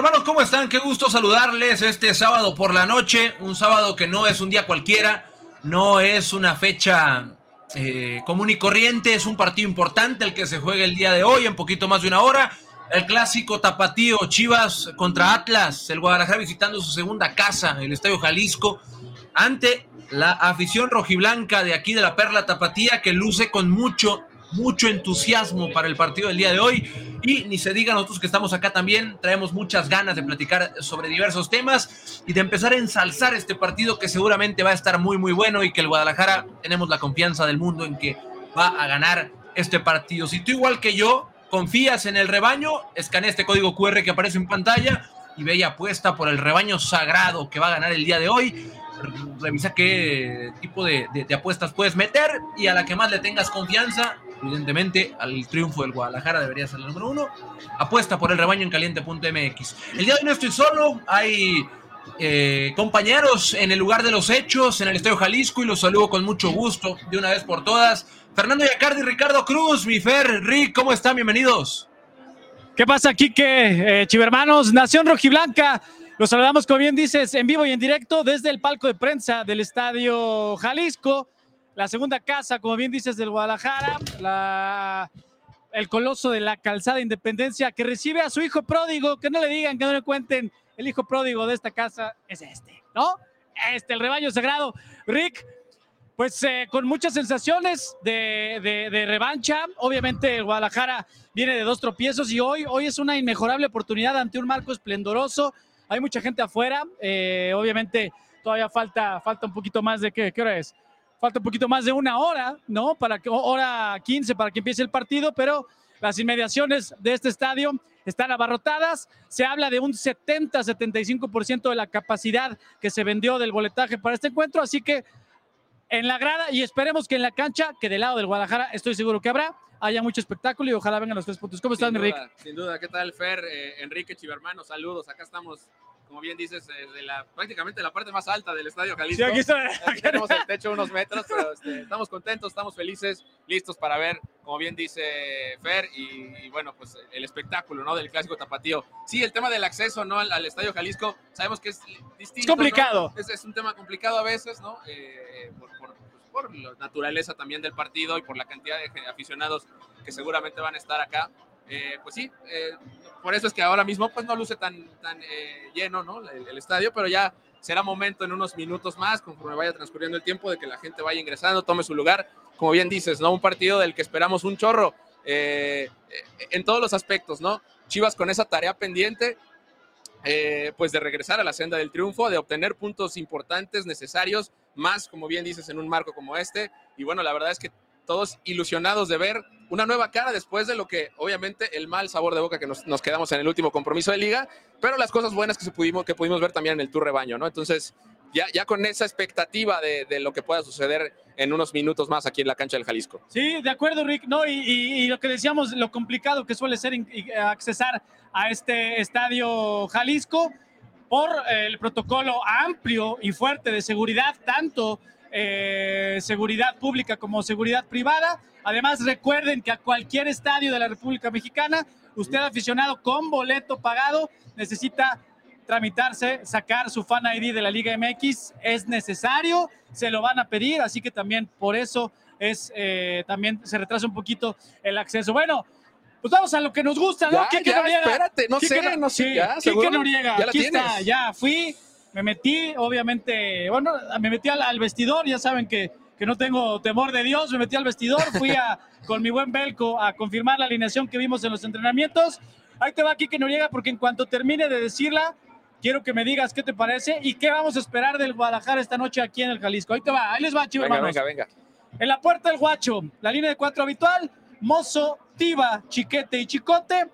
hermanos, ¿cómo están? Qué gusto saludarles este sábado por la noche, un sábado que no es un día cualquiera, no es una fecha eh, común y corriente, es un partido importante el que se juega el día de hoy, en poquito más de una hora. El clásico tapatío Chivas contra Atlas, el Guadalajara visitando su segunda casa, el Estadio Jalisco, ante la afición rojiblanca de aquí de la Perla Tapatía que luce con mucho, mucho entusiasmo para el partido del día de hoy. Y ni se diga nosotros que estamos acá también, traemos muchas ganas de platicar sobre diversos temas y de empezar a ensalzar este partido que seguramente va a estar muy, muy bueno y que el Guadalajara tenemos la confianza del mundo en que va a ganar este partido. Si tú igual que yo confías en el rebaño, escanea este código QR que aparece en pantalla y ve y apuesta por el rebaño sagrado que va a ganar el día de hoy revisa qué tipo de, apuestas puedes meter y a la que más le tengas confianza, evidentemente al triunfo del Guadalajara debería ser el número uno. Apuesta por el rebaño en caliente.mx. El día de hoy no estoy solo, hay eh, compañeros en el lugar de los hechos, en el Estadio Jalisco, y los saludo con mucho gusto de una vez por todas. Fernando Yacardi, Ricardo Cruz, mi Fer, Rick, ¿cómo están? Bienvenidos. ¿Qué pasa, Kike? Eh, Chivermanos, Nación Rojiblanca. Los saludamos, como bien dices, en vivo y en directo desde el palco de prensa del Estadio Jalisco, la segunda casa, como bien dices, del Guadalajara, la, el coloso de la calzada Independencia que recibe a su hijo pródigo, que no le digan, que no le cuenten, el hijo pródigo de esta casa es este, ¿no? Este, el rebaño sagrado. Rick, pues eh, con muchas sensaciones de, de, revancha. Obviamente el Guadalajara viene de dos tropiezos y hoy, hoy es una inmejorable oportunidad ante un marco esplendoroso hay mucha gente afuera, eh, obviamente todavía falta, falta un poquito más de qué, qué hora es. Falta un poquito más de una hora, ¿no? Para que, hora 15 para que empiece el partido, pero las inmediaciones de este estadio están abarrotadas. Se habla de un 70-75% de la capacidad que se vendió del boletaje para este encuentro, así que en la grada y esperemos que en la cancha, que del lado del Guadalajara estoy seguro que habrá, haya mucho espectáculo y ojalá vengan los tres puntos. ¿Cómo estás, Enrique? Sin duda, ¿qué tal, Fer? Eh, Enrique Chivermano, saludos. Acá estamos, como bien dices, eh, de la, prácticamente la parte más alta del Estadio Jalisco. Sí, aquí, está. aquí tenemos el techo unos metros, pero este, estamos contentos, estamos felices, listos para ver, como bien dice Fer, y, bueno, pues el espectáculo, ¿no? Del clásico tapatío. Sí, el tema del acceso, ¿no? Al, Estadio Jalisco, sabemos que es distinto. Es complicado. Es, un tema complicado a veces, ¿no? Eh, por, por la naturaleza también del partido y por la cantidad de aficionados que seguramente van a estar acá. Eh, pues sí, eh, por eso es que ahora mismo pues no luce tan, eh, lleno ¿no? El, estadio, pero ya será momento en unos minutos más, conforme vaya transcurriendo el tiempo, de que la gente vaya ingresando, tome su lugar. Como bien dices, ¿no? Un partido del que esperamos un chorro en todos los aspectos, ¿no? Chivas con esa tarea pendiente, pues de regresar a la senda del triunfo, de obtener puntos importantes, necesarios, más, como bien dices, en un marco como este. Y bueno, la verdad es que todos ilusionados de ver una nueva cara después de lo que, obviamente, el mal sabor de boca que nos, quedamos en el último compromiso de liga, pero las cosas buenas que, pudimos, que pudimos ver también en el Tour Rebaño, ¿no? Entonces, ya, ya con esa expectativa de, lo que pueda suceder en unos minutos más aquí en la cancha del Jalisco. Sí, de acuerdo, Rick. No, y, y lo que decíamos, lo complicado que suele ser accesar a este estadio Jalisco por el protocolo amplio y fuerte de seguridad, tanto eh, seguridad pública como seguridad privada. Además, recuerden que a cualquier estadio de la República Mexicana, usted aficionado con boleto pagado necesita tramitarse, sacar su fan ID de la Liga MX. Es necesario, se lo van a pedir, así que también por eso es, eh, también se retrasa un poquito el acceso. Bueno, pues vamos a lo que nos gusta, ¿no? Ya, ya, espérate, no sé, no sé. Ya, Quique Noriega, ya aquí está, ya fui, me metí, obviamente, bueno, me metí al, vestidor, ya saben que, que, no tengo temor de Dios, me metí al vestidor, fui a, con mi buen Belco a confirmar la alineación que vimos en los entrenamientos. Ahí te va Quique Noriega, porque en cuanto termine de decirla, quiero que me digas qué te parece y qué vamos a esperar del Guadalajara esta noche aquí en el Jalisco. Ahí te va, ahí les va, chicos, venga, venga, venga. En la puerta del Guacho, la línea de cuatro habitual, Mozo, Tiva, Chiquete y Chicote.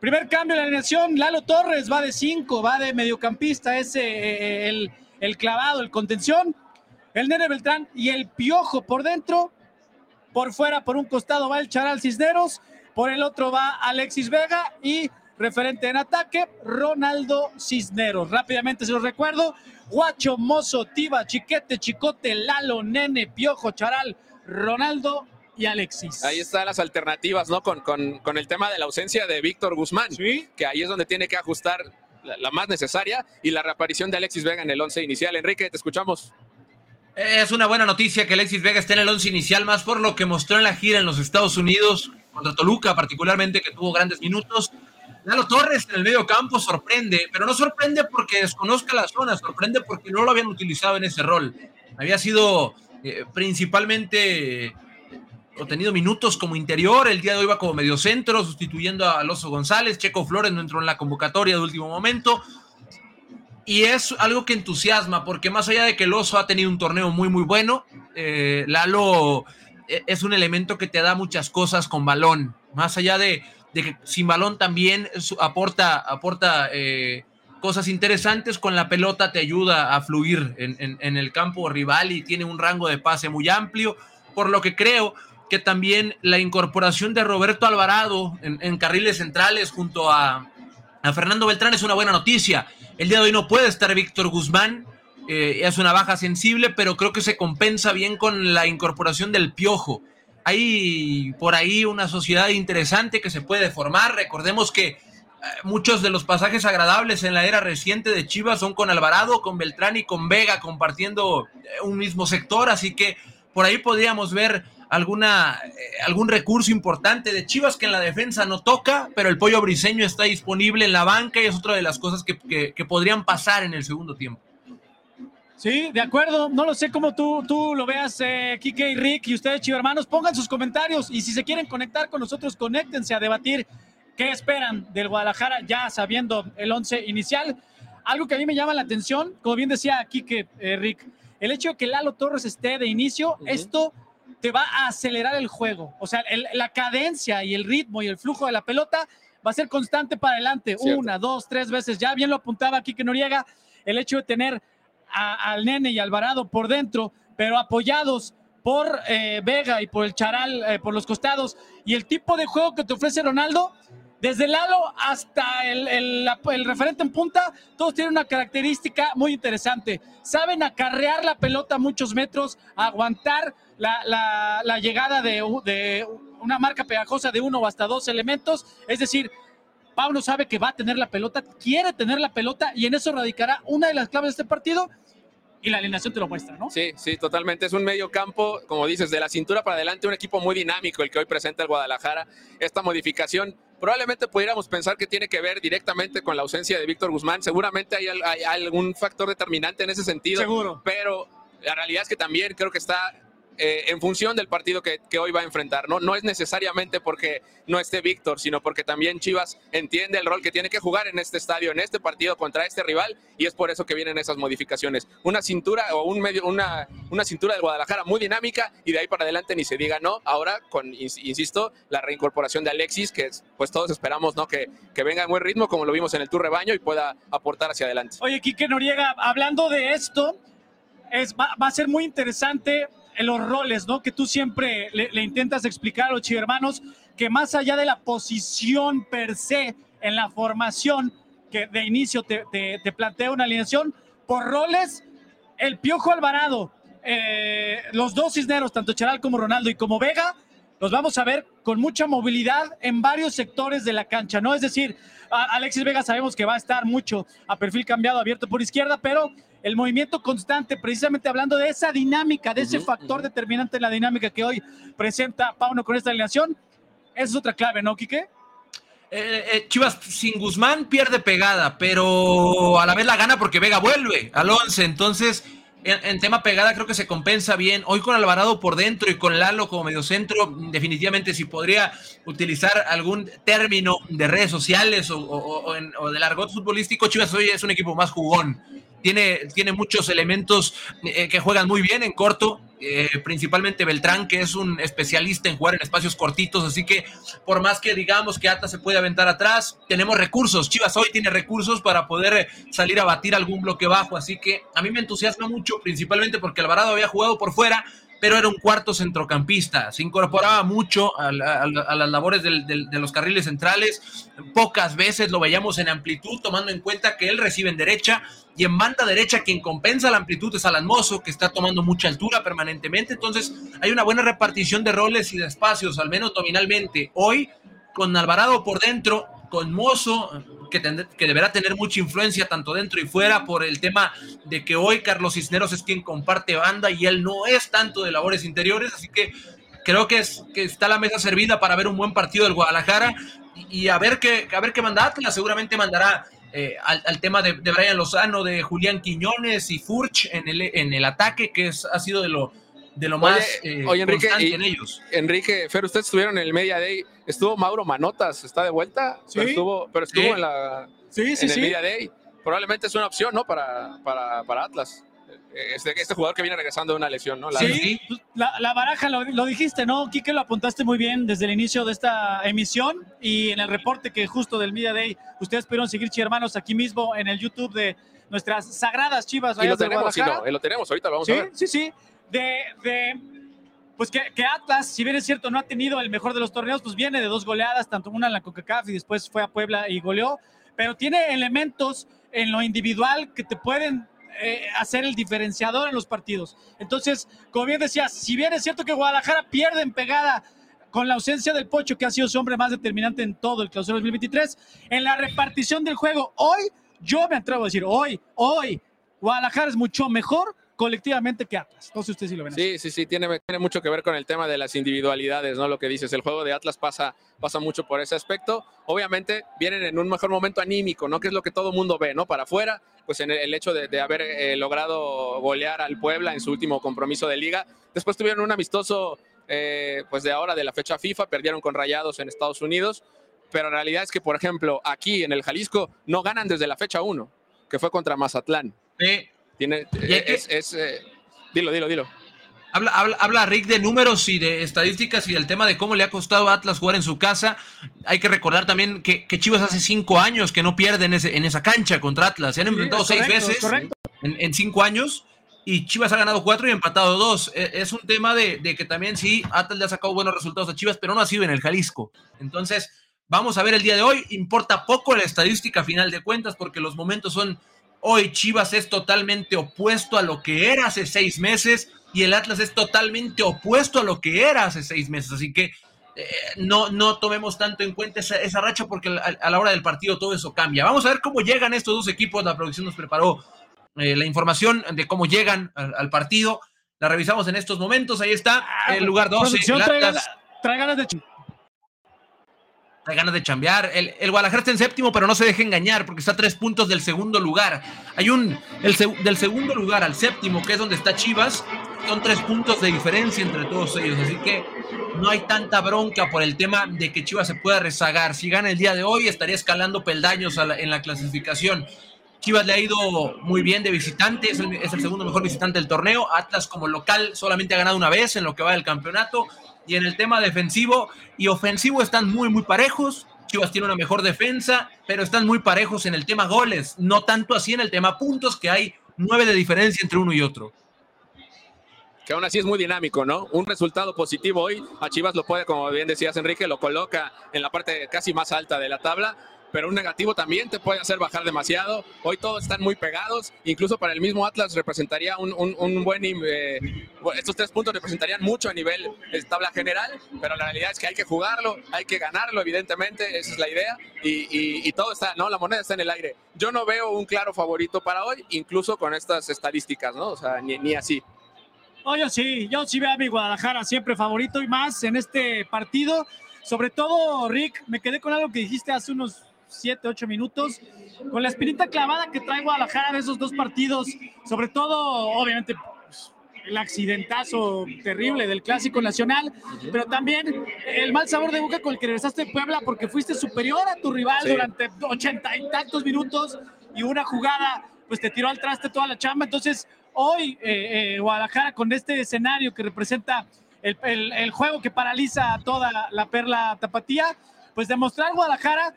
Primer cambio en la alineación, Lalo Torres va de 5, va de mediocampista, ese eh, el, el, clavado, el contención. El Nene Beltrán y el Piojo por dentro. Por fuera, por un costado va el Charal Cisneros, por el otro va Alexis Vega y referente en ataque, Ronaldo Cisneros. Rápidamente se los recuerdo, Guacho, Mozo, Tiva, Chiquete, Chicote, Lalo, Nene, Piojo, Charal, Ronaldo y Alexis. Ahí están las alternativas, ¿no? Con, con, el tema de la ausencia de Víctor Guzmán, que ahí es donde tiene que ajustar la, más necesaria y la reaparición de Alexis Vega en el once inicial. Enrique, te escuchamos. Es una buena noticia que Alexis Vega esté en el once inicial, más por lo que mostró en la gira en los Estados Unidos, contra Toluca particularmente, que tuvo grandes minutos. Lalo Torres en el medio campo sorprende, pero no sorprende porque desconozca la zona, sorprende porque no lo habían utilizado en ese rol. Había sido eh, principalmente o tenido minutos como interior, el día de hoy va como mediocentro, sustituyendo a Alonso González, Checo Flores no entró en la convocatoria de último momento, y es algo que entusiasma, porque más allá de que el Oso ha tenido un torneo muy, muy bueno, eh, Lalo eh, es un elemento que te da muchas cosas con balón, más allá de, que sin balón también aporta, aporta eh, cosas interesantes, con la pelota te ayuda a fluir en, el campo rival y tiene un rango de pase muy amplio, por lo que creo que también la incorporación de Roberto Alvarado en, carriles centrales junto a, Fernando Beltrán es una buena noticia. El día de hoy no puede estar Víctor Guzmán, eh, es una baja sensible, pero creo que se compensa bien con la incorporación del Piojo. Hay por ahí una sociedad interesante que se puede formar. Recordemos que eh, muchos de los pasajes agradables en la era reciente de Chivas son con Alvarado, con Beltrán y con Vega compartiendo eh, un mismo sector, así que por ahí podríamos ver alguna, eh, algún recurso importante de Chivas que en la defensa no toca, pero el pollo briseño está disponible en la banca y es otra de las cosas que, podrían pasar en el segundo tiempo. Sí, de acuerdo. No lo sé cómo tú, tú lo veas, eh, Kike y Rick, y ustedes, Chivo hermanos, pongan sus comentarios y si se quieren conectar con nosotros, conéctense a debatir qué esperan del Guadalajara ya sabiendo el once inicial. Algo que a mí me llama la atención, como bien decía Kike, eh, Rick, el hecho de que Lalo Torres esté de inicio, esto te va a acelerar el juego. O sea, la cadencia y el ritmo y el flujo de la pelota va a ser constante para adelante. Una, dos, tres veces. Ya bien lo apuntaba aquí que Noriega, el hecho de tener al Nene y Alvarado por dentro, pero apoyados por eh, Vega y por el Charal, eh, por los costados, y el tipo de juego que te ofrece Ronaldo, desde Lalo hasta el, el, referente en punta, todos tienen una característica muy interesante. Saben acarrear la pelota muchos metros, aguantar la, la, llegada de, de, una marca pegajosa de uno o hasta dos elementos. Es decir, Pablo sabe que va a tener la pelota, quiere tener la pelota y en eso radicará una de las claves de este partido y la alineación te lo muestra, ¿no? Sí, sí, totalmente. Es un medio campo, como dices, de la cintura para adelante, un equipo muy dinámico el que hoy presenta el Guadalajara. Esta modificación probablemente pudiéramos pensar que tiene que ver directamente con la ausencia de Víctor Guzmán. Seguramente hay, hay algún factor determinante en ese sentido. Seguro. Pero la realidad es que también creo que está eh, en función del partido que, hoy va a enfrentar. ¿no? no es necesariamente porque no esté Víctor, sino porque también Chivas entiende el rol que tiene que jugar en este estadio, en este partido contra este rival, y es por eso que vienen esas modificaciones. Una cintura o un medio, una, una cintura de Guadalajara muy dinámica, y de ahí para adelante ni se diga no. Ahora, con, insisto, la reincorporación de Alexis, que pues todos esperamos ¿no? que, que venga en buen ritmo, como lo vimos en el Tour Rebaño, y pueda aportar hacia adelante. Oye, Quique Noriega, hablando de esto, es, va a ser muy interesante los roles, ¿no? Que tú siempre le, intentas explicar a los chivermanos que más allá de la posición per se en la formación, que de inicio te, plantea una alineación, por roles, el Piojo Alvarado, eh, los dos cisneros, tanto Charal como Ronaldo y como Vega, los vamos a ver con mucha movilidad en varios sectores de la cancha, ¿no? Es decir, Alexis Vega sabemos que va a estar mucho a perfil cambiado, abierto por izquierda, pero el movimiento constante, precisamente hablando de esa dinámica, de ese factor determinante en la dinámica que hoy presenta Pauno con esta alineación, esa es otra clave, ¿no, Quique? Eh, eh, Chivas sin Guzmán pierde pegada, pero a la vez la gana porque Vega vuelve al 11. Entonces, en, tema pegada creo que se compensa bien. Hoy con Alvarado por dentro y con Lalo como mediocentro, definitivamente si podría utilizar algún término de redes sociales o, o del argot futbolístico, Chivas hoy es un equipo más jugón tiene, tiene muchos elementos eh, que juegan muy bien en corto, eh, principalmente Beltrán, que es un especialista en jugar en espacios cortitos, así que por más que digamos que Ata se puede aventar atrás, tenemos recursos. Chivas hoy tiene recursos para poder salir a batir algún bloque bajo, así que a mí me entusiasma mucho, principalmente porque Alvarado había jugado por fuera, pero era un cuarto centrocampista. Se incorporaba mucho a, las labores de los carriles centrales. Pocas veces lo veíamos en amplitud, tomando en cuenta que él recibe en derecha y en banda derecha quien compensa la amplitud es Alan Mozo, que está tomando mucha altura permanentemente. Entonces hay una buena repartición de roles y de espacios, al menos nominalmente. Hoy, con Alvarado por dentro, con Mozo, que, que, deberá tener mucha influencia tanto dentro y fuera por el tema de que hoy Carlos Cisneros es quien comparte banda y él no es tanto de labores interiores, así que creo que, es, que está la mesa servida para ver un buen partido del Guadalajara y, a ver qué, a ver qué manda Atlas, seguramente mandará eh, al, tema de, Brian Lozano, de Julián Quiñones y Furch en el, en el ataque, que es, ha sido de lo, de lo más eh, Enrique, en ellos. Enrique, Fer, ustedes estuvieron en el Media Day, estuvo Mauro Manotas, ¿está de vuelta? Sí. Pero estuvo, pero estuvo en la sí, sí, en el Media Day. Probablemente es una opción, ¿no? Para, para, para Atlas. Este, este, jugador que viene regresando de una lesión, ¿no? La sí, pues, la, baraja lo, lo, dijiste, ¿no? Quique lo apuntaste muy bien desde el inicio de esta emisión y en el reporte que justo del Media Day ustedes pudieron seguir, hermanos, aquí mismo en el YouTube de nuestras sagradas chivas. Y lo tenemos, sí, no, lo tenemos, ahorita lo vamos a ver. Sí, sí, de, de pues que, que, Atlas, si bien es cierto, no ha tenido el mejor de los torneos, pues viene de dos goleadas, tanto una en la CONCACAF y después fue a Puebla y goleó, pero tiene elementos en lo individual que te pueden eh, hacer el diferenciador en los partidos. Entonces, como bien decías, si bien es cierto que Guadalajara pierde en pegada con la ausencia del Pocho, que ha sido su hombre más determinante en todo el clausura 2023, en la repartición del juego, hoy, yo me atrevo a decir, hoy, hoy, Guadalajara es mucho mejor colectivamente que Atlas. No sé usted si lo ven. Sí, sí, sí, tiene, tiene mucho que ver con el tema de las individualidades, ¿no? Lo que dices, el juego de Atlas pasa, pasa mucho por ese aspecto. Obviamente vienen en un mejor momento anímico, ¿no? Que es lo que todo mundo ve, ¿no? Para afuera, pues en el hecho de, haber eh, logrado golear al Puebla en su último compromiso de liga. Después tuvieron un amistoso, eh, pues de ahora, de la fecha FIFA, perdieron con Rayados en Estados Unidos. Pero la realidad es que, por ejemplo, aquí en el Jalisco no ganan desde la fecha 1, que fue contra Mazatlán. Sí. Tiene, es, eh, dilo, dilo, dilo. Habla, habla, Rick de números y de estadísticas y del tema de cómo le ha costado a Atlas jugar en su casa. Hay que recordar también que, Chivas hace cinco años que no pierde en, ese, en esa cancha contra Atlas. Se han enfrentado seis veces en, cinco años y Chivas ha ganado cuatro y empatado dos. E, es, un tema de, de, que también sí, Atlas le ha sacado buenos resultados a Chivas, pero no ha sido en el Jalisco. Entonces, vamos a ver el día de hoy. Importa poco la estadística final de cuentas porque los momentos son Hoy Chivas es totalmente opuesto a lo que era hace seis meses y el Atlas es totalmente opuesto a lo que era hace seis meses. Así que eh, no, no tomemos tanto en cuenta esa, racha porque a, la hora del partido todo eso cambia. Vamos a ver cómo llegan estos dos equipos. La producción nos preparó eh, la información de cómo llegan al, partido. La revisamos en estos momentos. Ahí está, ah, el lugar 12. Trae ganas de hay ganas de chambear. El, el, Guadalajara está en séptimo, pero no se deje engañar porque está a tres puntos del segundo lugar. Hay un. El, del segundo lugar al séptimo, que es donde está Chivas, son tres puntos de diferencia entre todos ellos. Así que no hay tanta bronca por el tema de que Chivas se pueda rezagar. Si gana el día de hoy, estaría escalando peldaños en la clasificación. Chivas le ha ido muy bien de visitante, es el, segundo mejor visitante del torneo. Atlas como local solamente ha ganado una vez en lo que va del campeonato y en el tema defensivo y ofensivo están muy, muy parejos. Chivas tiene una mejor defensa, pero están muy parejos en el tema goles, no tanto así en el tema puntos, que hay nueve de diferencia entre uno y otro. Que aún así es muy dinámico, ¿no? Un resultado positivo hoy a Chivas lo puede, como bien decías Enrique, lo coloca en la parte casi más alta de la tabla pero un negativo también te puede hacer bajar demasiado. Hoy todos están muy pegados, incluso para el mismo Atlas representaría un, un, buen... Eh, estos tres puntos representarían mucho a nivel de tabla general, pero la realidad es que hay que jugarlo, hay que ganarlo, evidentemente, esa es la idea, y, y, todo está, ¿no? La moneda está en el aire. Yo no veo un claro favorito para hoy, incluso con estas estadísticas, ¿no? O sea, ni, ni así. Oye, sí, yo sí veo a mi Guadalajara siempre favorito y más en este partido. Sobre todo, Rick, me quedé con algo que dijiste hace unos 7, 8 minutos, con la espinita clavada que trae Guadalajara de esos dos partidos, sobre todo, obviamente, pues, el accidentazo terrible del Clásico Nacional, pero también el mal sabor de boca con el que regresaste de Puebla porque fuiste superior a tu rival durante ochenta y tantos minutos y una jugada pues te tiró al traste toda la chamba. Entonces, hoy eh, eh, Guadalajara con este escenario que representa el, el, juego que paraliza a toda la perla tapatía, pues demostrar Guadalajara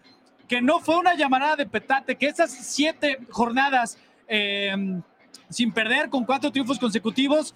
que no fue una llamada de petate, que esas siete jornadas eh, sin perder con cuatro triunfos consecutivos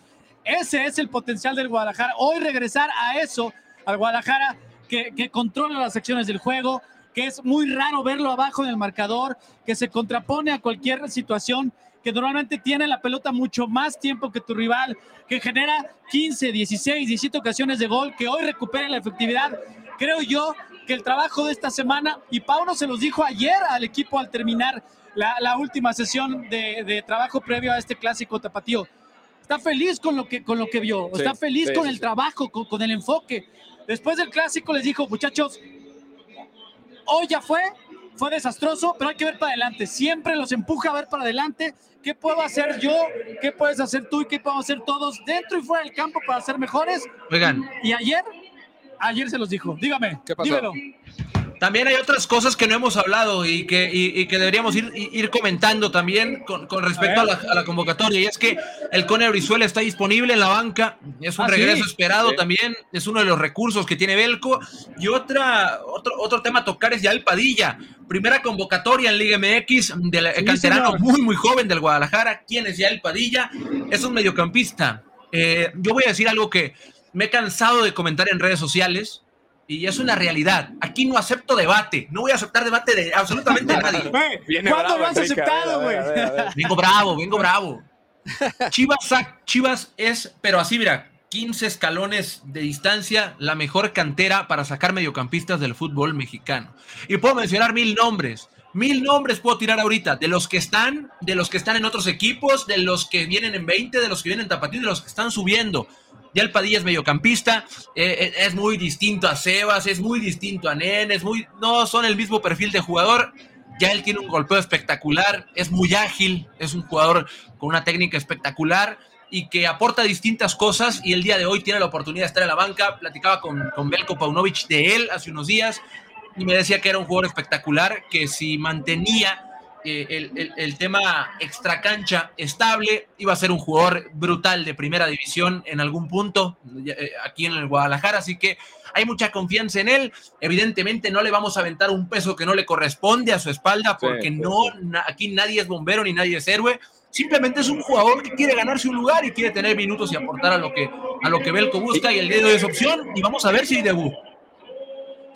ese es el potencial del Guadalajara. Hoy regresar a eso, al Guadalajara que, que controla las acciones del juego, que es muy raro verlo abajo en el marcador, que se contrapone a cualquier situación, que normalmente tiene la pelota mucho más tiempo que tu rival, que genera 15, 16, 17 ocasiones de gol, que hoy recupere la efectividad. Creo yo que el trabajo de esta semana, y Pauno se los dijo ayer al equipo al terminar la, última sesión de, trabajo previo a este clásico tapatío, está feliz con lo que, con lo que vio, está feliz con el trabajo, con, con el enfoque. Después del clásico les dijo, muchachos, Hoy ya fue, fue desastroso, pero hay que ver para adelante. Siempre los empuja a ver para adelante. ¿Qué puedo hacer yo? ¿Qué puedes hacer tú? ¿Y qué podemos hacer todos dentro y fuera del campo para ser mejores? Oigan. Y ayer, ayer se los dijo. Dígame, ¿Qué pasó? dímelo. También hay otras cosas que no hemos hablado y que, y, que deberíamos ir, ir, comentando también con, con respecto a, la, convocatoria. Y es que el Cone Brizuela está disponible en la banca, es un ah, regreso esperado también, es uno de los recursos que tiene Belco. Y otra, otro, otro tema a tocar es ya el Padilla, primera convocatoria en Liga MX del canterano muy, muy joven del Guadalajara. ¿Quién es ya el Padilla? Es un mediocampista. Eh, yo voy a decir algo que me he cansado de comentar en redes sociales y es una realidad. Aquí no acepto debate. No voy a aceptar debate de absolutamente nadie. ¿Cuándo lo has aceptado, güey? Vengo bravo, vengo bravo. Chivas, Chivas es, pero así, mira, 15 escalones de distancia, la mejor cantera para sacar mediocampistas del fútbol mexicano. Y puedo mencionar mil nombres. Mil nombres puedo tirar ahorita, de los que están, de los que están en otros equipos, de los que vienen en 20, de los que vienen en tapatín, de los que están subiendo. Ya el Padilla es mediocampista, eh, eh, es muy distinto a Sebas, es muy distinto a Nen, es muy, no son el mismo perfil de jugador. Ya él tiene un golpeo espectacular, es muy ágil, es un jugador con una técnica espectacular y que aporta distintas cosas y el día de hoy tiene la oportunidad de estar en la banca. Platicaba con, con Belko Paunovic de él hace unos días y me decía que era un jugador espectacular, que si mantenía el, el, el, tema extracancha estable, iba a ser un jugador brutal de primera división en algún punto eh, aquí en el Guadalajara, así que hay mucha confianza en él. Evidentemente no le vamos a aventar un peso que no le corresponde a su espalda, porque no, aquí nadie es bombero ni nadie es héroe. Simplemente es un jugador que quiere ganarse un lugar y quiere tener minutos y aportar a lo que, a lo que Belco busca y el dedo es opción y vamos a ver si debut.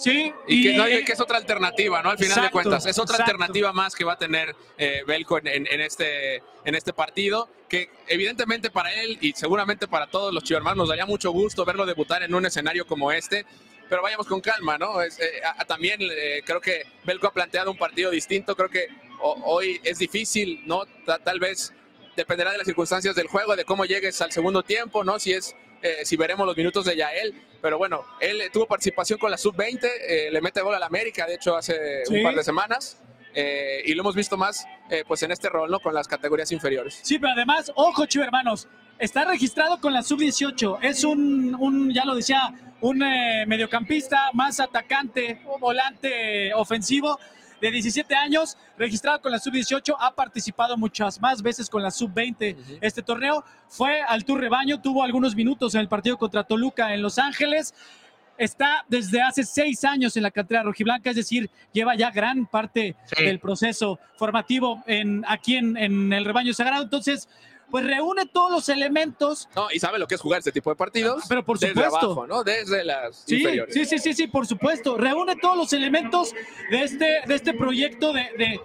Sí, y, que, es otra alternativa, ¿no? Al final de cuentas, es otra alternativa más que va a tener eh, Belco en, este, en este partido, que evidentemente para él y seguramente para todos los chivermanos nos daría mucho gusto verlo debutar en un escenario como este, pero vayamos con calma, ¿no? Eh, también eh, creo que Belco ha planteado un partido distinto, creo que hoy es difícil, ¿no? tal vez dependerá de las circunstancias del juego, de cómo llegues al segundo tiempo, ¿no? Si es eh, si veremos los minutos de Yael, pero bueno, él tuvo participación con la sub-20, eh, le mete gol al América, de hecho, hace un par de semanas. Eh, y lo hemos visto más pues en este rol, ¿no? Con las categorías inferiores. Sí, pero además, ojo, chivo hermanos, está registrado con la sub-18. Es un, un, ya lo decía, un mediocampista más atacante, volante ofensivo de 17 años, registrado con la sub-18, ha participado muchas más veces con la sub-20 este torneo. Fue al Tour Rebaño, tuvo algunos minutos en el partido contra Toluca en Los Ángeles. Está desde hace seis años en la cantera rojiblanca, es decir, lleva ya gran parte del proceso formativo en, aquí en, en el rebaño sagrado. Entonces, pues reúne todos los elementos. No, y sabe lo que es jugar este tipo de partidos. Pero por supuesto. Desde abajo, ¿no? Desde las sí, inferiores. Sí, sí, sí, sí, por supuesto. Reúne todos los elementos de este, de este proyecto de, de,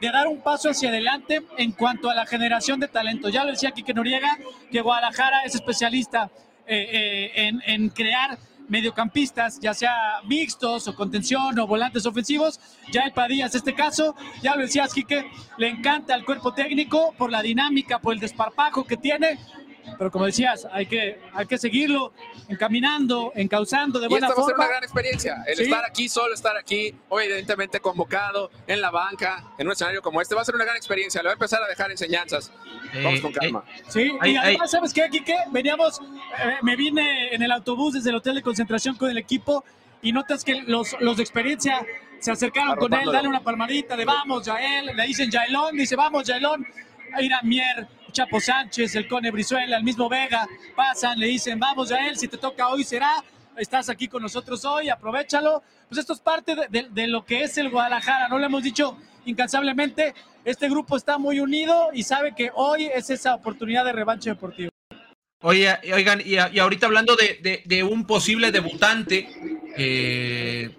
de dar un paso hacia adelante en cuanto a la generación de talento. Ya lo decía Quique Noriega, que Guadalajara es especialista eh, eh, en, en crear mediocampistas, ya sea mixtos o contención o volantes ofensivos. Ya el Padilla es este caso, ya lo decías, Quique, le encanta al cuerpo técnico por la dinámica, por el desparpajo que tiene. Pero como decías, hay que, hay que seguirlo encaminando, encauzando de buena y esta forma. Va a ser una gran experiencia. El estar aquí, solo estar aquí, hoy evidentemente convocado en la banca, en un escenario como este, va a ser una gran experiencia. Le va a empezar a dejar enseñanzas. Vamos con calma. sí, y además, ¿sabes qué, Kike? Veníamos, eh, me vine en el autobús desde el hotel de concentración con el equipo y notas que los, los de experiencia se acercaron con él, dale una palmadita de vamos, Yael, le dicen Yaelón, dice vamos, Yaelón, Irán Mier, Chapo Sánchez, el Cone Brizuela, el mismo Vega, pasan, le dicen, vamos a él, si te toca hoy será, estás aquí con nosotros hoy, aprovechalo. Pues esto es parte de, lo que es el Guadalajara, no lo hemos dicho incansablemente, este grupo está muy unido y sabe que hoy es esa oportunidad de revancha deportiva. Oye, oigan, y, ahorita hablando de, un posible debutante, eh,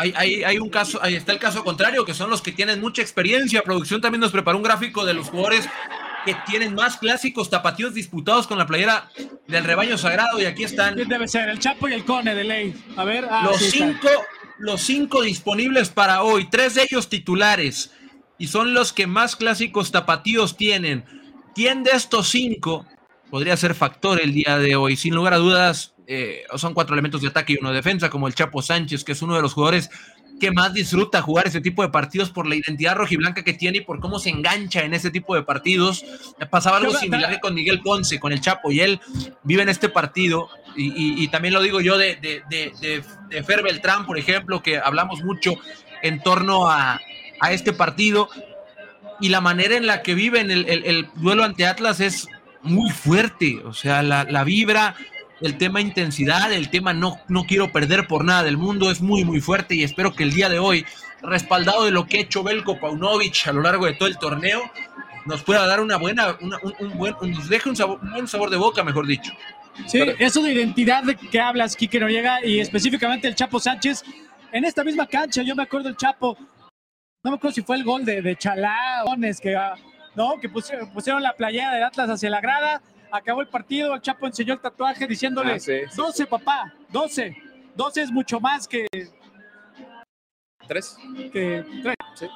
hay, un caso, ahí está el caso contrario, que son los que tienen mucha experiencia. Producción también nos preparó un gráfico de los jugadores que tienen más clásicos tapatíos disputados con la playera del rebaño sagrado. Y aquí están. Debe ser el Chapo y el Cone de ley. A ver, ah, los, cinco, los cinco disponibles para hoy, tres de ellos titulares. Y son los que más clásicos tapatíos tienen. ¿Quién de estos cinco podría ser factor el día de hoy? Sin lugar a dudas, eh, son cuatro elementos de ataque y uno de defensa, como el Chapo Sánchez, que es uno de los jugadores que más disfruta jugar ese tipo de partidos por la identidad rojiblanca que tiene y por cómo se engancha en ese tipo de partidos. Pasaba algo similar con Miguel Ponce, con el Chapo, y él vive en este partido. Y, también lo digo yo de, de, Fer Beltrán, por ejemplo, que hablamos mucho en torno a, este partido. Y la manera en la que viven el, el, duelo ante Atlas es muy fuerte. O sea, la, la vibra, el tema intensidad, el tema no, no quiero perder por nada del mundo es muy, muy fuerte y espero que el día de hoy, respaldado de lo que ha hecho Belko Paunovic a lo largo de todo el torneo, nos pueda dar una buena, un, buen, nos deje un, sabor, buen sabor de boca, mejor dicho. Sí, eso de identidad de que hablas, Quique Noriega, y específicamente el Chapo Sánchez, en esta misma cancha, yo me acuerdo el Chapo, no me acuerdo si fue el gol de, de Chalá, que, ah, ¿no? que pusieron, pusieron la playera de Atlas hacia la grada, acabó el partido, el Chapo enseñó el tatuaje diciéndole, 12 ah, papá, 12, 12 es mucho más que... ¿Tres? Que tres.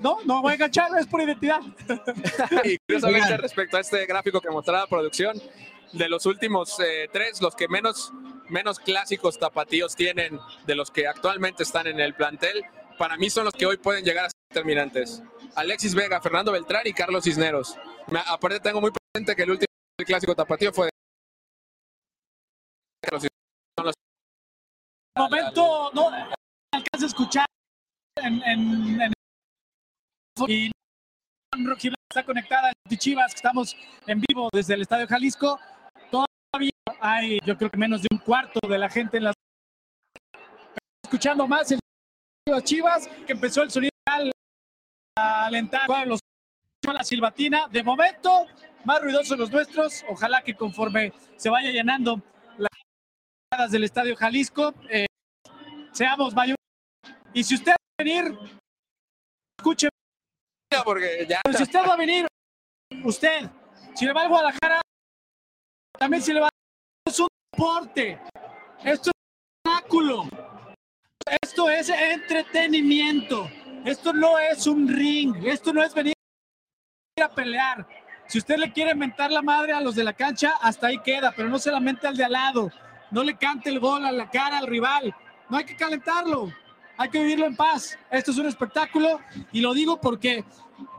No, no voy a enganchar, es por identidad. y curiosamente respecto a este gráfico que mostraba la producción, de los últimos eh, tres, los que menos, menos clásicos tapatíos tienen de los que actualmente están en el plantel, para mí son los que hoy pueden llegar a ser determinantes. Alexis Vega, Fernando Beltrán y Carlos Cisneros. aparte tengo muy que el último clásico tapatío fue de momento no alcanza a escuchar en, en, en y está conectada en Chivas, estamos en vivo desde el Estadio Jalisco. Todavía hay, yo creo que menos de un cuarto de la gente en las escuchando más el Chivas, que empezó el sonido a alentar a los la silbatina. De momento, más ruidosos los nuestros. Ojalá que conforme se vaya llenando las del Estadio Jalisco, eh, seamos mayores. Y si usted va a venir, escuche. Porque ya. si usted va a venir, usted, si le va a Guadalajara, también si le va a. Es un deporte. Esto es un espectáculo. Esto es entretenimiento. Esto no es un ring. Esto no es venir a pelear. Si usted le quiere mentar la madre a los de la cancha, hasta ahí queda, pero no se la mente al de al lado. No le cante el gol a la cara al rival. No hay que calentarlo. Hay que vivirlo en paz. Esto es un espectáculo y lo digo porque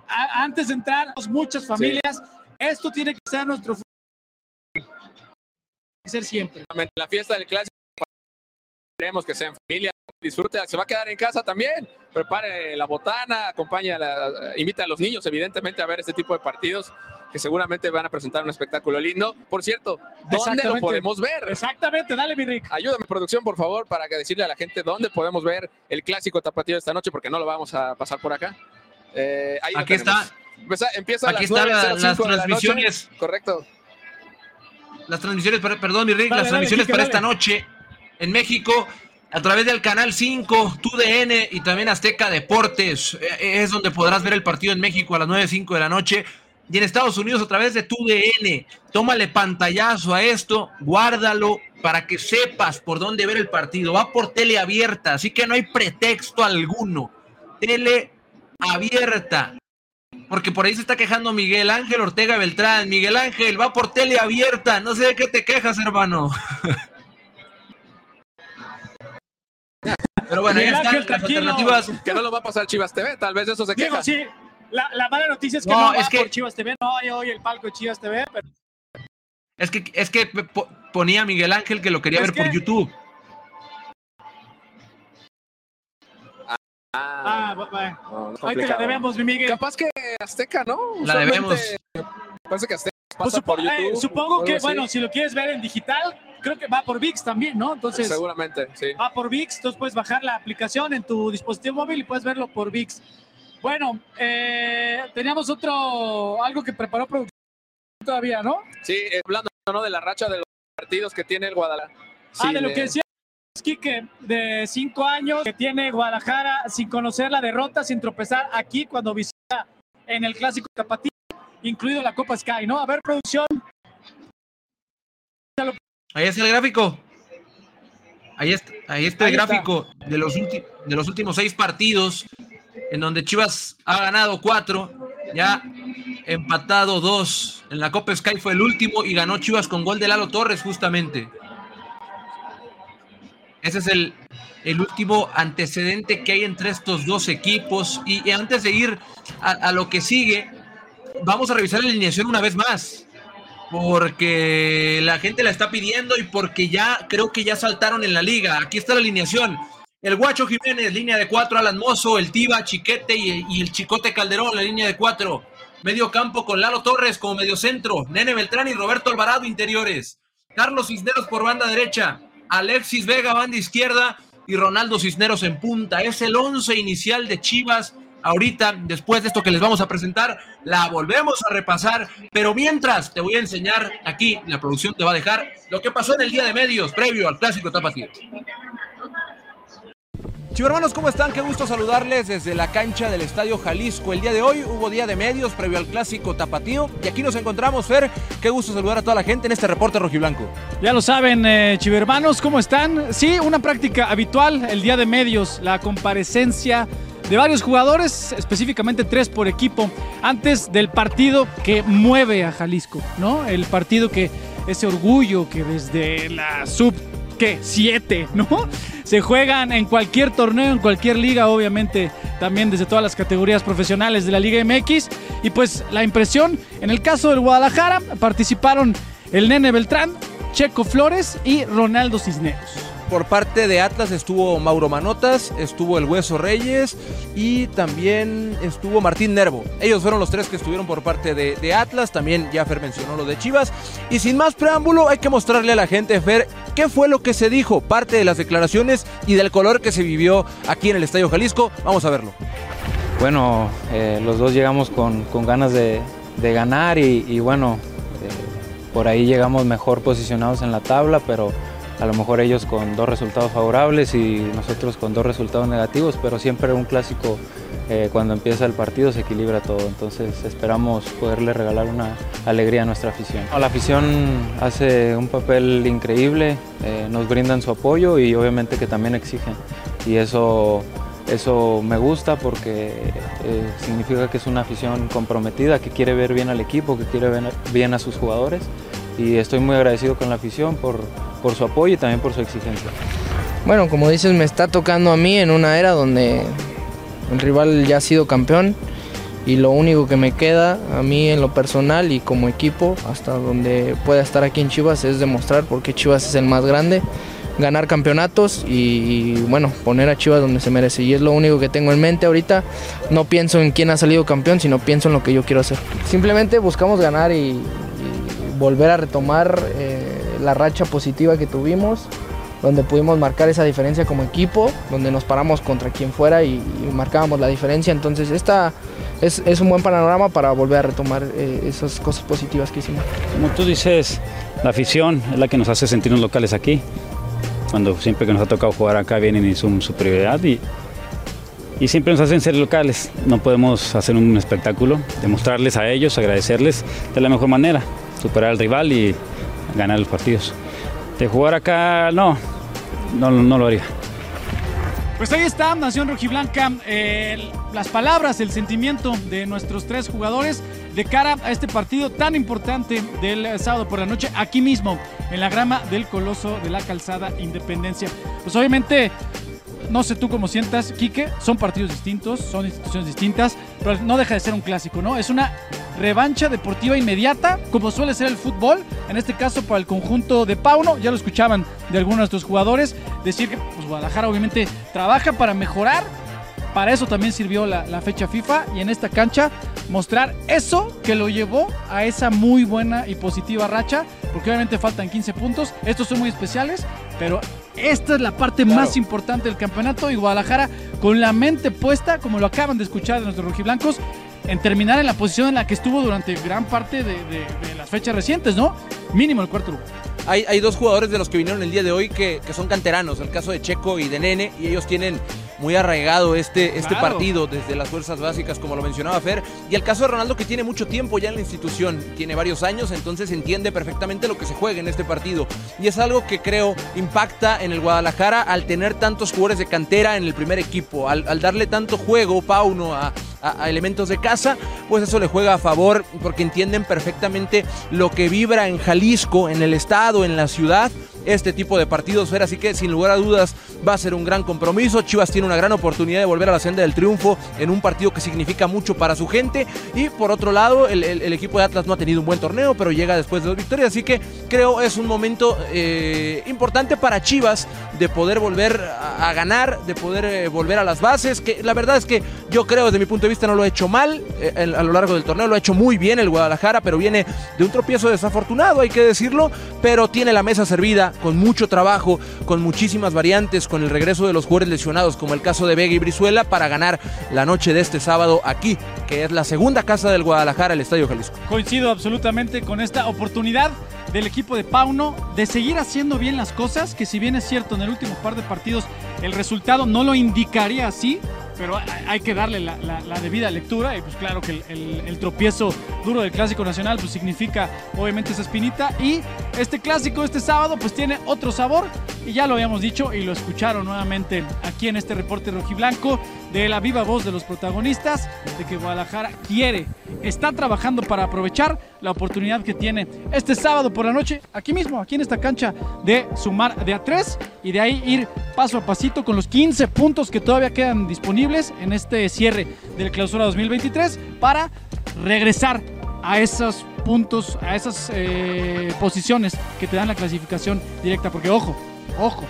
antes de entrar, muchas familias, esto tiene que ser nuestro ser siempre. La fiesta del clásico queremos que sea en familia, disfrute, se va a quedar en casa también, prepare la botana, acompaña, invita a los niños evidentemente a ver este tipo de partidos que seguramente van a presentar un espectáculo lindo. Por cierto, ¿dónde lo podemos ver? Exactamente, dale mi Rick. Ayúdame producción, por favor, para que decirle a la gente dónde podemos ver el clásico tapatío de esta noche, porque no lo vamos a pasar por acá. Eh, Aquí está. Empieza, Aquí están las transmisiones. Correcto. Las transmisiones, perdón, mi Rick, las transmisiones para esta noche en México a través del canal 5, TUDN y también Azteca Deportes. Eh, es donde podrás ver el partido en México a las 9.05 de la noche. Y en Estados Unidos a través de TUDN. Tómale pantallazo a esto, guárdalo para que sepas por dónde ver el partido. Va por tele abierta, así que no hay pretexto alguno. Tele abierta. Porque por ahí se está quejando Miguel Ángel Ortega Beltrán. Miguel Ángel, va por tele abierta. No sé de qué te quejas, hermano. Pero bueno, ahí están las alternativas. Que no lo va a pasar Chivas TV, tal vez eso se queja. sí, la, mala noticia es que no, es que... por Chivas TV, no hay hoy el palco de Chivas TV, pero... Es que, es que ponía Miguel Ángel que lo quería ver por YouTube. Ah, bueno. Ahí te la debemos, mi Miguel. Capaz que Azteca, ¿no? La debemos. Parece que Azteca pues pasa por YouTube. supongo que, bueno, si lo quieres ver en digital, creo que va por VIX también, ¿no? Entonces, seguramente, sí. Va por VIX, entonces puedes bajar la aplicación en tu dispositivo móvil y puedes verlo por VIX. Bueno, eh, teníamos otro, algo que preparó producción todavía, ¿no? Sí, eh, hablando ¿no? de la racha de los partidos que tiene el Guadalajara. ah, Sí, de lo que decía Quique, de cinco años que tiene Guadalajara sin conocer la derrota, sin tropezar aquí cuando visita en el clásico tapatío, incluido la Copa Sky, ¿no? A ver, producción. Ahí está el gráfico. Ahí está, ahí está Ahí el está. gráfico de los, ulti- de los últimos seis partidos, en donde Chivas ha ganado cuatro, ya empatado dos. En la Copa Sky fue el último y ganó Chivas con gol de Lalo Torres, justamente. Ese es el, el último antecedente que hay entre estos dos equipos. Y, y antes de ir a, a lo que sigue, vamos a revisar la alineación una vez más porque la gente la está pidiendo y porque ya creo que ya saltaron en la liga. Aquí está la alineación. El Guacho Jiménez, línea de cuatro, Alan Mozo, el Tiba, Chiquete y, y el Chicote Calderón, la línea de cuatro. Medio campo con Lalo Torres como medio centro, Nene Beltrán y Roberto Alvarado interiores. Carlos Cisneros por banda derecha, Alexis Vega banda izquierda y Ronaldo Cisneros en punta. Es el once inicial de Chivas. Ahorita, después de esto que les vamos a presentar, la volvemos a repasar. Pero mientras, te voy a enseñar aquí, la producción te va a dejar lo que pasó en el día de medios previo al clásico tapatío. Chivermanos, ¿cómo están? Qué gusto saludarles desde la cancha del Estadio Jalisco. El día de hoy hubo día de medios previo al clásico tapatío y aquí nos encontramos, Fer. Qué gusto saludar a toda la gente en este reporte rojiblanco. Ya lo saben, eh, chivermanos, ¿cómo están? Sí, una práctica habitual, el día de medios, la comparecencia de varios jugadores, específicamente tres por equipo, antes del partido que mueve a Jalisco, ¿no? El partido que, ese orgullo que desde la sub, ¿qué? Siete, ¿no? Se juegan en cualquier torneo, en cualquier liga, obviamente, también desde todas las categorías profesionales de la Liga MX. Y pues la impresión, en el caso del Guadalajara, participaron el Nene Beltrán, Checo Flores y Ronaldo Cisneros. Por parte de Atlas estuvo Mauro Manotas, estuvo el Hueso Reyes y también estuvo Martín Nervo. Ellos fueron los tres que estuvieron por parte de, Atlas. También ya Fer mencionó lo de Chivas. Y sin más preámbulo, hay que mostrarle a la gente, Fer, qué fue lo que se dijo, parte de las declaraciones y del color que se vivió aquí en el Estadio Jalisco. Vamos a verlo. Bueno, eh, los dos llegamos con, con ganas de, de ganar y, y bueno, eh, por ahí llegamos mejor posicionados en la tabla, pero a lo mejor ellos con dos resultados favorables y nosotros con dos resultados negativos, pero siempre un clásico eh, cuando empieza el partido se equilibra todo, entonces esperamos poderle regalar una alegría a nuestra afición. La afición hace un papel increíble, eh, nos brindan su apoyo y obviamente que también exigen. Y eso eso me gusta porque eh, significa que es una afición comprometida, que quiere ver bien al equipo, que quiere ver bien a sus jugadores. Y estoy muy agradecido con la afición por, por su apoyo y también por su exigencia. Bueno, como dices, me está tocando a mí en una era donde el rival ya ha sido campeón y lo único que me queda a mí en lo personal y como equipo, hasta donde pueda estar aquí en Chivas, es demostrar por qué Chivas es el más grande, ganar campeonatos y, bueno, poner a Chivas donde se merece. Y es lo único que tengo en mente ahorita. No pienso en quién ha salido campeón, sino pienso en lo que yo quiero hacer. Simplemente buscamos ganar y, y volver a retomar eh, la racha positiva que tuvimos donde pudimos marcar esa diferencia como equipo, donde nos paramos contra quien fuera y, y marcábamos la diferencia. Entonces, esta es, un buen panorama para volver a retomar eh, esas cosas positivas que hicimos. Como tú dices, la afición es la que nos hace sentirnos locales aquí. Cuando siempre que nos ha tocado jugar acá vienen y son superioridad y, y siempre nos hacen ser locales. No podemos hacer un espectáculo, demostrarles a ellos, agradecerles de la mejor manera, superar al rival y ganar los partidos. De jugar acá, no, no, lo haría. Pues ahí está, Nación Rojiblanca, eh, las palabras, el sentimiento de nuestros tres jugadores de cara a este partido tan importante del sábado por la noche, aquí mismo, en la grama del Coloso de la Calzada Independencia. Pues obviamente, no sé tú cómo sientas, Quique, son partidos distintos, son instituciones distintas, pero no deja de ser un clásico, ¿no? Es una revancha deportiva inmediata, como suele ser el fútbol, en este caso para el conjunto de Pauno, ya lo escuchaban de algunos de nuestros jugadores, decir que pues, Guadalajara obviamente trabaja para mejorar, para eso también sirvió la, la, fecha FIFA y en esta cancha mostrar eso que lo llevó a esa muy buena y positiva racha, porque obviamente faltan 15 puntos, estos son muy especiales, pero esta es la parte claro. más importante del campeonato y Guadalajara con la mente puesta, como lo acaban de escuchar de nuestros rojiblancos, en terminar en la posición en la que estuvo durante gran parte de, de- de las fechas recientes, ¿no? Mínimo el cuarto lugar. Hay, hay dos jugadores de los que vinieron el día de hoy que, que son canteranos, el caso de Checo y de Nene, y ellos tienen muy arraigado este, este Claro. partido desde las fuerzas básicas, como lo mencionaba Fer. Y el caso de Ronaldo, que tiene mucho tiempo ya en la institución, tiene varios años, entonces entiende perfectamente lo que se juega en este partido. Y es algo que creo impacta en el Guadalajara al tener tantos jugadores de cantera en el primer equipo, al, al darle tanto juego, Pauno, a, a- elementos de casa, pues eso le juega a favor porque entienden perfectamente lo que vibra en Jalisco, en el estado, en la ciudad, este tipo de partidos. Así que sin lugar a dudas va a ser un gran compromiso. Chivas tiene una gran oportunidad de volver a la senda del triunfo en un partido que significa mucho para su gente. Y por otro lado, el, equipo de Atlas no ha tenido un buen torneo, pero llega después de dos victorias. Así que creo es un momento eh, importante para Chivas de poder volver a, ganar, de poder eh, volver a las bases. Que la verdad es que yo creo, desde mi punto de no lo ha hecho mal eh, a lo largo del torneo. Lo ha hecho muy bien el Guadalajara, pero viene de un tropiezo desafortunado, hay que decirlo. Pero tiene la mesa servida con mucho trabajo, con muchísimas variantes, con el regreso de los jugadores lesionados, como el caso de Vega y Brizuela, para ganar la noche de este sábado aquí, que es la segunda casa del Guadalajara, el Estadio Jalisco. Coincido absolutamente con esta oportunidad del equipo de Pauno de seguir haciendo bien las cosas, que si bien es cierto en el último par de partidos el resultado no lo indicaría así, pero hay- que darle la, debida lectura y pues claro que el, el- el tropiezo duro del Clásico Nacional pues significa obviamente esa espinita. Y este clásico este sábado pues tiene otro sabor y ya lo habíamos dicho y lo escucharon nuevamente aquí en este reporte rojiblanco de la viva voz de los protagonistas de que Guadalajara quiere, está trabajando para aprovechar la oportunidad que tiene este sábado por la noche, aquí mismo, aquí en esta cancha, de sumar de a tres y de ahí ir paso a pasito con los 15 puntos que todavía quedan disponibles en este cierre del clausura 2023 para regresar a esos puntos, a esas eh, posiciones que te dan la clasificación directa. Porque ojo, ojo,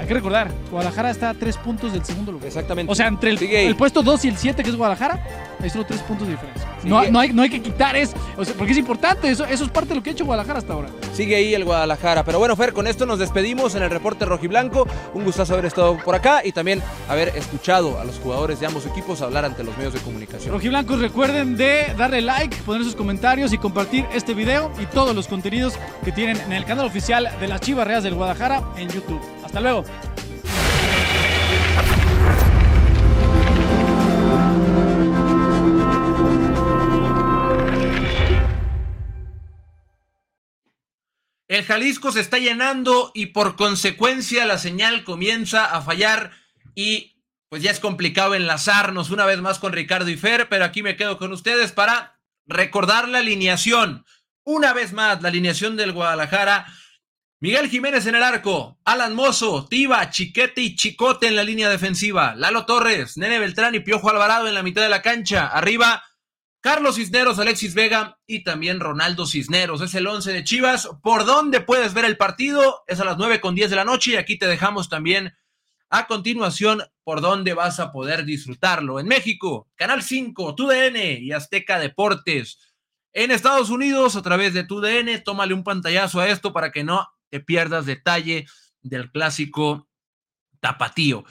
hay que recordar, Guadalajara está a tres puntos del segundo lugar. Exactamente. O sea, entre el, puesto 2 y el 7, que es Guadalajara, hay solo tres puntos de diferencia. No, no hay, no hay que quitar eso, o sea, porque es importante, eso, eso es parte de lo que ha hecho Guadalajara hasta ahora. Sigue ahí el Guadalajara. Pero bueno, Fer, con esto nos despedimos en el reporte rojiblanco. Un gustazo haber estado por acá y también haber escuchado a los jugadores de ambos equipos hablar ante los medios de comunicación. Rojiblancos, recuerden de darle like, poner sus comentarios y compartir este video y todos los contenidos que tienen en el canal oficial de las Chivas Reas del Guadalajara en YouTube. Hasta luego. El Jalisco se está llenando y por consecuencia la señal comienza a fallar y pues ya es complicado enlazarnos una vez más con Ricardo y Fer, pero aquí me quedo con ustedes para recordar la alineación. Una vez más, la alineación del Guadalajara. Miguel Jiménez en el arco, Alan Mozo, Tiva, Chiquete y Chicote en la línea defensiva, Lalo Torres, Nene Beltrán y Piojo Alvarado en la mitad de la cancha, arriba Carlos Cisneros, Alexis Vega y también Ronaldo Cisneros. Es el 11 de Chivas. ¿Por dónde puedes ver el partido? Es a las 9 con 10 de la noche y aquí te dejamos también a continuación por dónde vas a poder disfrutarlo. En México, Canal 5, TUDN y Azteca Deportes. En Estados Unidos, a través de TUDN, tómale un pantallazo a esto para que no te pierdas detalle del clásico tapatío.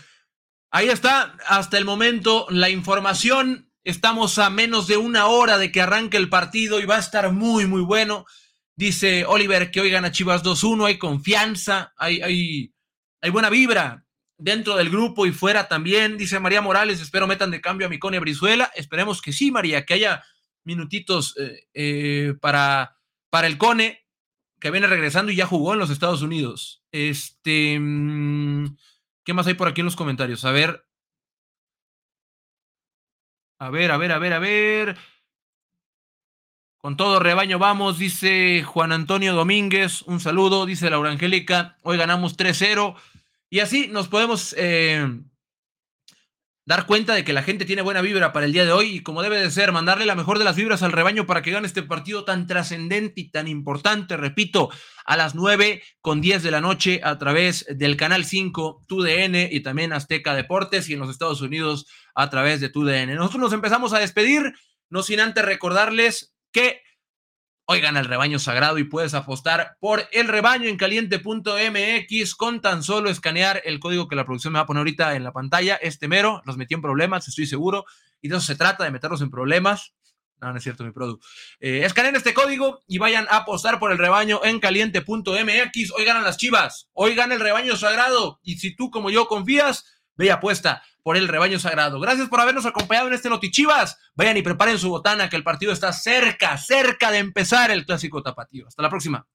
Ahí está, hasta el momento, la información. Estamos a menos de una hora de que arranque el partido y va a estar muy, muy bueno. Dice Oliver que hoy gana Chivas 2-1, hay confianza, hay, hay, buena vibra dentro del grupo y fuera también. Dice María Morales, espero metan de cambio a Micone Brizuela. Esperemos que sí, María, que haya minutitos eh, eh, para, para el Cone, que viene regresando y ya jugó en los Estados Unidos. Este, mm, ¿qué más hay por aquí en los comentarios? A ver. A ver, a ver, a ver, a ver. Con todo rebaño vamos, dice Juan Antonio Domínguez. Un saludo, dice Laura Angélica. Hoy ganamos 3-0. Y así nos podemos eh, dar cuenta de que la gente tiene buena vibra para el día de hoy y como debe de ser, mandarle la mejor de las vibras al rebaño para que gane este partido tan trascendente y tan importante, repito, a las 9 con 10 de la noche a través del canal 5, TUDN y también Azteca Deportes y en los Estados Unidos a través de TUDN. Nosotros nos empezamos a despedir, no sin antes recordarles que Oigan al rebaño sagrado y puedes apostar por el rebaño en caliente.mx con tan solo escanear el código que la producción me va a poner ahorita en la pantalla. Este mero los metí en problemas, estoy seguro. Y de eso se trata, de meterlos en problemas. No, no es cierto, mi produ. Eh, escaneen este código y vayan a apostar por el rebaño en caliente.mx. Hoy ganan las chivas, hoy gana el rebaño sagrado. Y si tú, como yo, confías, y apuesta por el rebaño sagrado. Gracias por habernos acompañado en este Notichivas. Vayan y preparen su botana, que el partido está cerca, cerca de empezar el clásico tapatío. Hasta la próxima.